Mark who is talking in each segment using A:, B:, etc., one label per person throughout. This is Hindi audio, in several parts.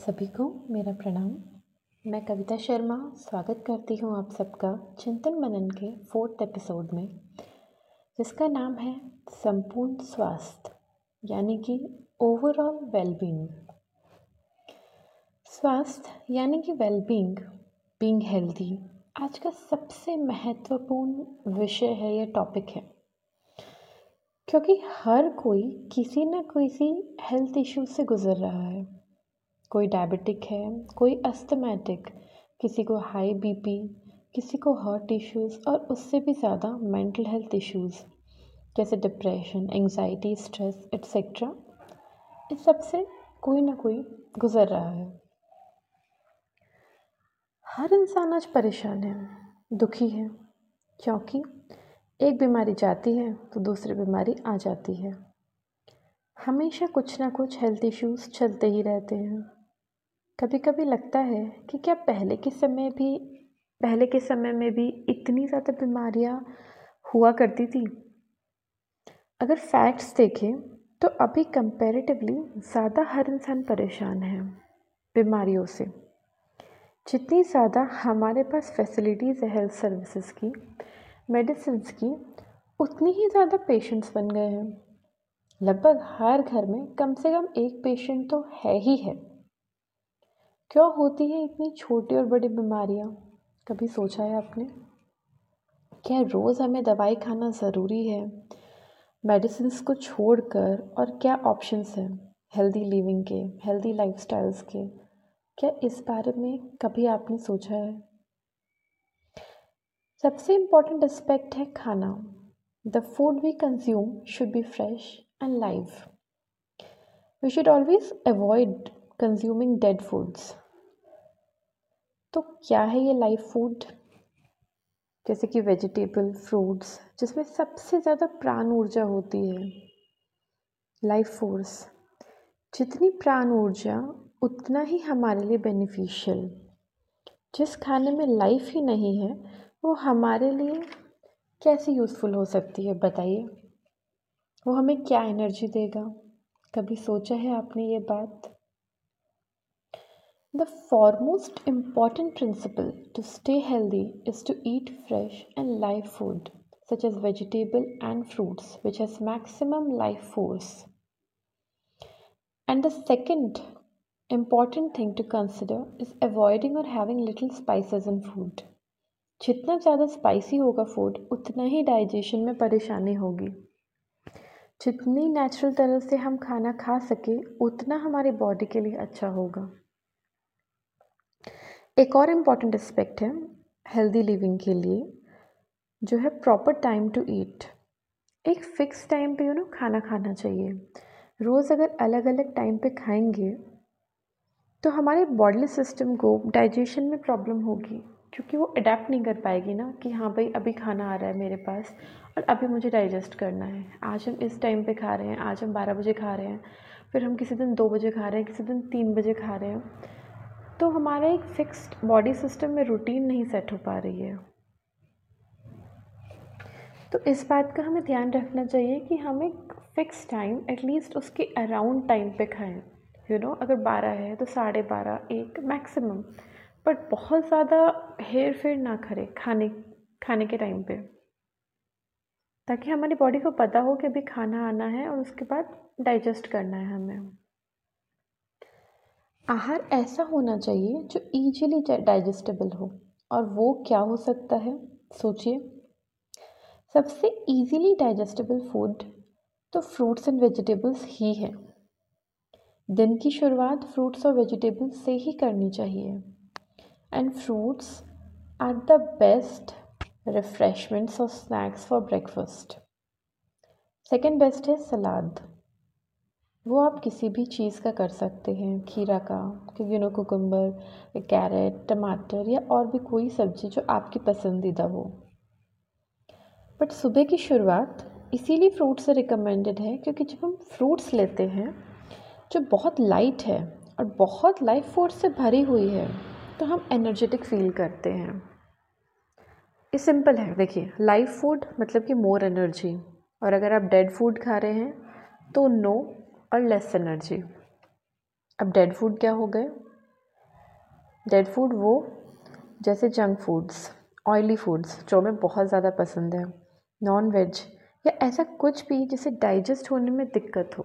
A: सभी को मेरा प्रणाम। मैं कविता शर्मा स्वागत करती हूँ आप सबका चिंतन मनन के फोर्थ एपिसोड में, जिसका नाम है संपूर्ण स्वास्थ्य, यानी कि ओवरऑल वेलबींग स्वास्थ्य, यानी कि वेलबींग बींग हेल्दी आज का सबसे महत्वपूर्ण विषय है, या टॉपिक है। क्योंकि हर कोई किसी न किसी हेल्थ इश्यू से गुज़र रहा है। कोई डायबिटिक है, कोई अस्थमैटिक किसी को हाई बीपी किसी को हार्ट इश्यूज़ और उससे भी ज़्यादा मेंटल हेल्थ इश्यूज़ जैसे डिप्रेशन एंजाइटी स्ट्रेस एट्सेट्रा इस सबसे कोई ना कोई गुज़र रहा है। हर इंसान आज परेशान है, दुखी है, क्योंकि एक बीमारी जाती है तो दूसरी बीमारी आ जाती है। हमेशा कुछ ना कुछ हेल्थ इश्यूज़ चलते ही रहते हैं। कभी कभी लगता है कि क्या पहले के समय भी, पहले के समय में भी इतनी ज़्यादा बीमारियाँ हुआ करती थी? अगर फैक्ट्स देखें तो अभी कंपैरेटिवली ज़्यादा हर इंसान परेशान है बीमारियों से। जितनी ज़्यादा हमारे पास फैसिलिटीज़ है हेल्थ सर्विसेज़ की मेडिसिन की, उतनी ही ज़्यादा पेशेंट्स बन गए हैं। लगभग हर घर में कम से कम एक पेशेंट तो है ही है। क्यों होती है इतनी छोटी और बड़ी बीमारियाँ? कभी सोचा है आपने? क्या रोज़ हमें दवाई खाना ज़रूरी है? मेडिसिन को छोड़कर और क्या ऑप्शंस हैं? हेल्दी लिविंग के, हेल्दी लाइफस्टाइल्स के। क्या इस बारे में कभी आपने सोचा है? सबसे इंपॉर्टेंट एस्पेक्ट है खाना। The food we consume should be fresh and live. We should always avoid consuming dead foods तो क्या है ये लाइफ फ़ूड जैसे कि वेजिटेबल फ्रूट्स जिसमें सबसे ज़्यादा प्राण ऊर्जा होती है। लाइफ फोर्स जितनी प्राण ऊर्जा, उतना ही हमारे लिए बेनिफिशियल जिस खाने में लाइफ ही नहीं है, वो हमारे लिए कैसे यूज़फुल हो सकती है, बताइए? वो हमें क्या एनर्जी देगा? कभी सोचा है आपने ये बात? The foremost important principle to stay healthy is to eat fresh and live food such as vegetable and fruits which has maximum life force. And the second important thing to consider is avoiding or having little spices in food. जितना ज़्यादा स्पाइसी होगा फूड उतना ही डाइजेशन में परेशानी होगी जितनी नेचुरल तरह से हम खाना खा सके उतना हमारी बॉडी के लिए अच्छा होगा एक और इंपॉर्टेंट एस्पेक्ट है हेल्दी लिविंग के लिए, जो है प्रॉपर टाइम टू ईट एक फ़िक्स टाइम पे यू नो खाना खाना चाहिए। रोज़ अगर अलग अलग टाइम पे खाएँगे तो हमारे बॉडी सिस्टम को डाइजेशन में प्रॉब्लम होगी, क्योंकि वो अडेप्ट नहीं कर पाएगी ना कि हाँ भाई, अभी खाना आ रहा है मेरे पास, और अभी मुझे डाइजेस्ट करना है। आज हम इस टाइम पे खा रहे हैं, आज हम बारह बजे खा रहे हैं, फिर हम किसी दिन दो बजे खा रहे हैं, किसी दिन तीन बजे खा रहे हैं। तो हमारा एक फिक्स्ड बॉडी सिस्टम में रूटीन नहीं सेट हो पा रही है। तो इस बात का हमें ध्यान रखना चाहिए कि हम एक फ़िक्स टाइम एटलीस्ट उसके अराउंड टाइम पे खाएँ। यू you नो know, अगर बारह है तो साढ़े बारह एक मैक्सिमम बट बहुत ज़्यादा हेर फेर ना करें खाने खाने के टाइम पे। ताकि हमारी बॉडी को पता हो कि अभी खाना आना है और उसके बाद डाइजेस्ट करना है हमें। आहार ऐसा होना चाहिए जो ईजिली डाइजेस्टेबल हो। और वो क्या हो सकता है? सोचिए। सबसे ईजीली डाइजेस्टेबल फ़ूड तो फ्रूट्स एंड वेजिटेबल्स ही है। दिन की शुरुआत फ्रूट्स और वेजिटेबल्स से ही करनी चाहिए। And fruits are the best refreshments और snacks for breakfast second best है सलाद। वो आप किसी भी चीज़ का कर सकते हैं, खीरा का यू नो कुकुम्बर कैरेट टमाटर या और भी कोई सब्ज़ी जो आपकी पसंदीदा हो। बट सुबह की शुरुआत इसीलिए फ्रूट से रिकमेंडेड है, क्योंकि जब हम फ्रूट्स लेते हैं, जो बहुत लाइट है और बहुत लाइफ फोर्स से भरी हुई है तो हम एनर्जेटिक फील करते हैं। ये सिंपल है। देखिए लाइफ फ़ूड मतलब कि मोर एनर्जी और अगर आप डेड फ़ूड खा रहे हैं तो नो और लेस एनर्जी अब डेड फ़ूड क्या हो गए? डेड फ़ूड वो जैसे जंक फूड्स ऑयली फूड्स जो हमें बहुत ज़्यादा पसंद है नॉन वेज या ऐसा कुछ भी जिसे डाइजेस्ट होने में दिक्कत हो।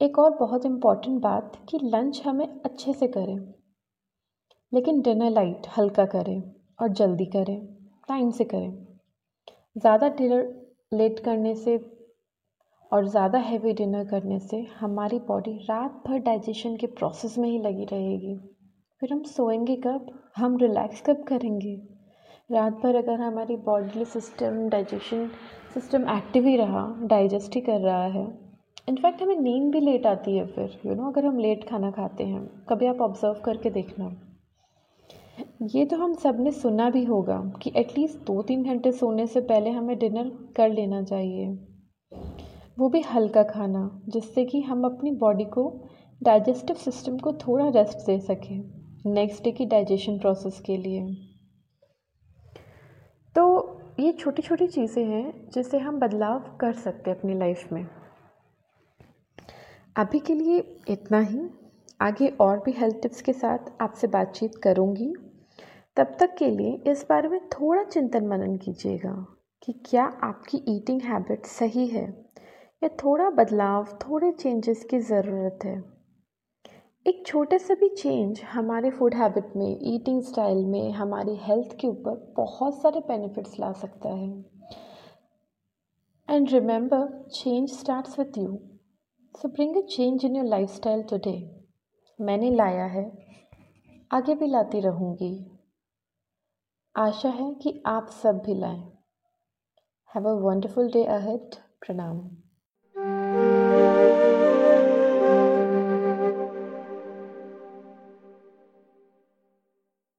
A: एक और बहुत इंपॉर्टेंट बात कि लंच हमें अच्छे से करें, लेकिन डिनर लाइट हल्का करें और जल्दी करें। टाइम से करें। ज़्यादा डिनर लेट करने से और ज़्यादा हैवी डिनर करने से हमारी बॉडी रात भर डाइजेशन के प्रोसेस में ही लगी रहेगी। फिर हम सोएँगे कब? हम रिलैक्स कब करेंगे? रात भर अगर हमारी body system digestion system active ही रहा डाइजेस्ट ही कर रहा है। इनफैक्ट हमें नींद भी लेट आती है फिर यू you नो know, अगर हम लेट खाना खाते हैं कभी आप ऑब्ज़र्व करके देखना। ये तो हम सबने सुना भी होगा कि एटलीस्ट दो तीन घंटे सोने से पहले हमें डिनर कर लेना चाहिए। वो भी हल्का खाना, जिससे कि हम अपनी बॉडी को डाइजेस्टिव सिस्टम को थोड़ा रेस्ट दे सकें नेक्स्ट डे की डाइजेशन प्रोसेस के लिए। तो ये छोटी छोटी चीज़ें हैं जिससे हम बदलाव कर सकते हैं अपनी लाइफ में। अभी के लिए इतना ही। आगे और भी हेल्थ टिप्स के साथ आपसे बातचीत करूँगी। तब तक के लिए इस बारे में थोड़ा चिंतन मनन कीजिएगा कि क्या आपकी ईटिंग हैबिट सही है या थोड़ा बदलाव, थोड़े चेंजेस की ज़रूरत है। एक छोटे से भी चेंज हमारे फ़ूड हैबिट में ईटिंग स्टाइल में, हमारी हेल्थ के ऊपर बहुत सारे बेनिफिट्स ला सकता है। And remember change starts with you so bring a change in your life style today मैंने लाया है, आगे भी लाती रहूँगी। आशा है कि आप सब भी लाएँ। Have a wonderful day ahead प्रणाम।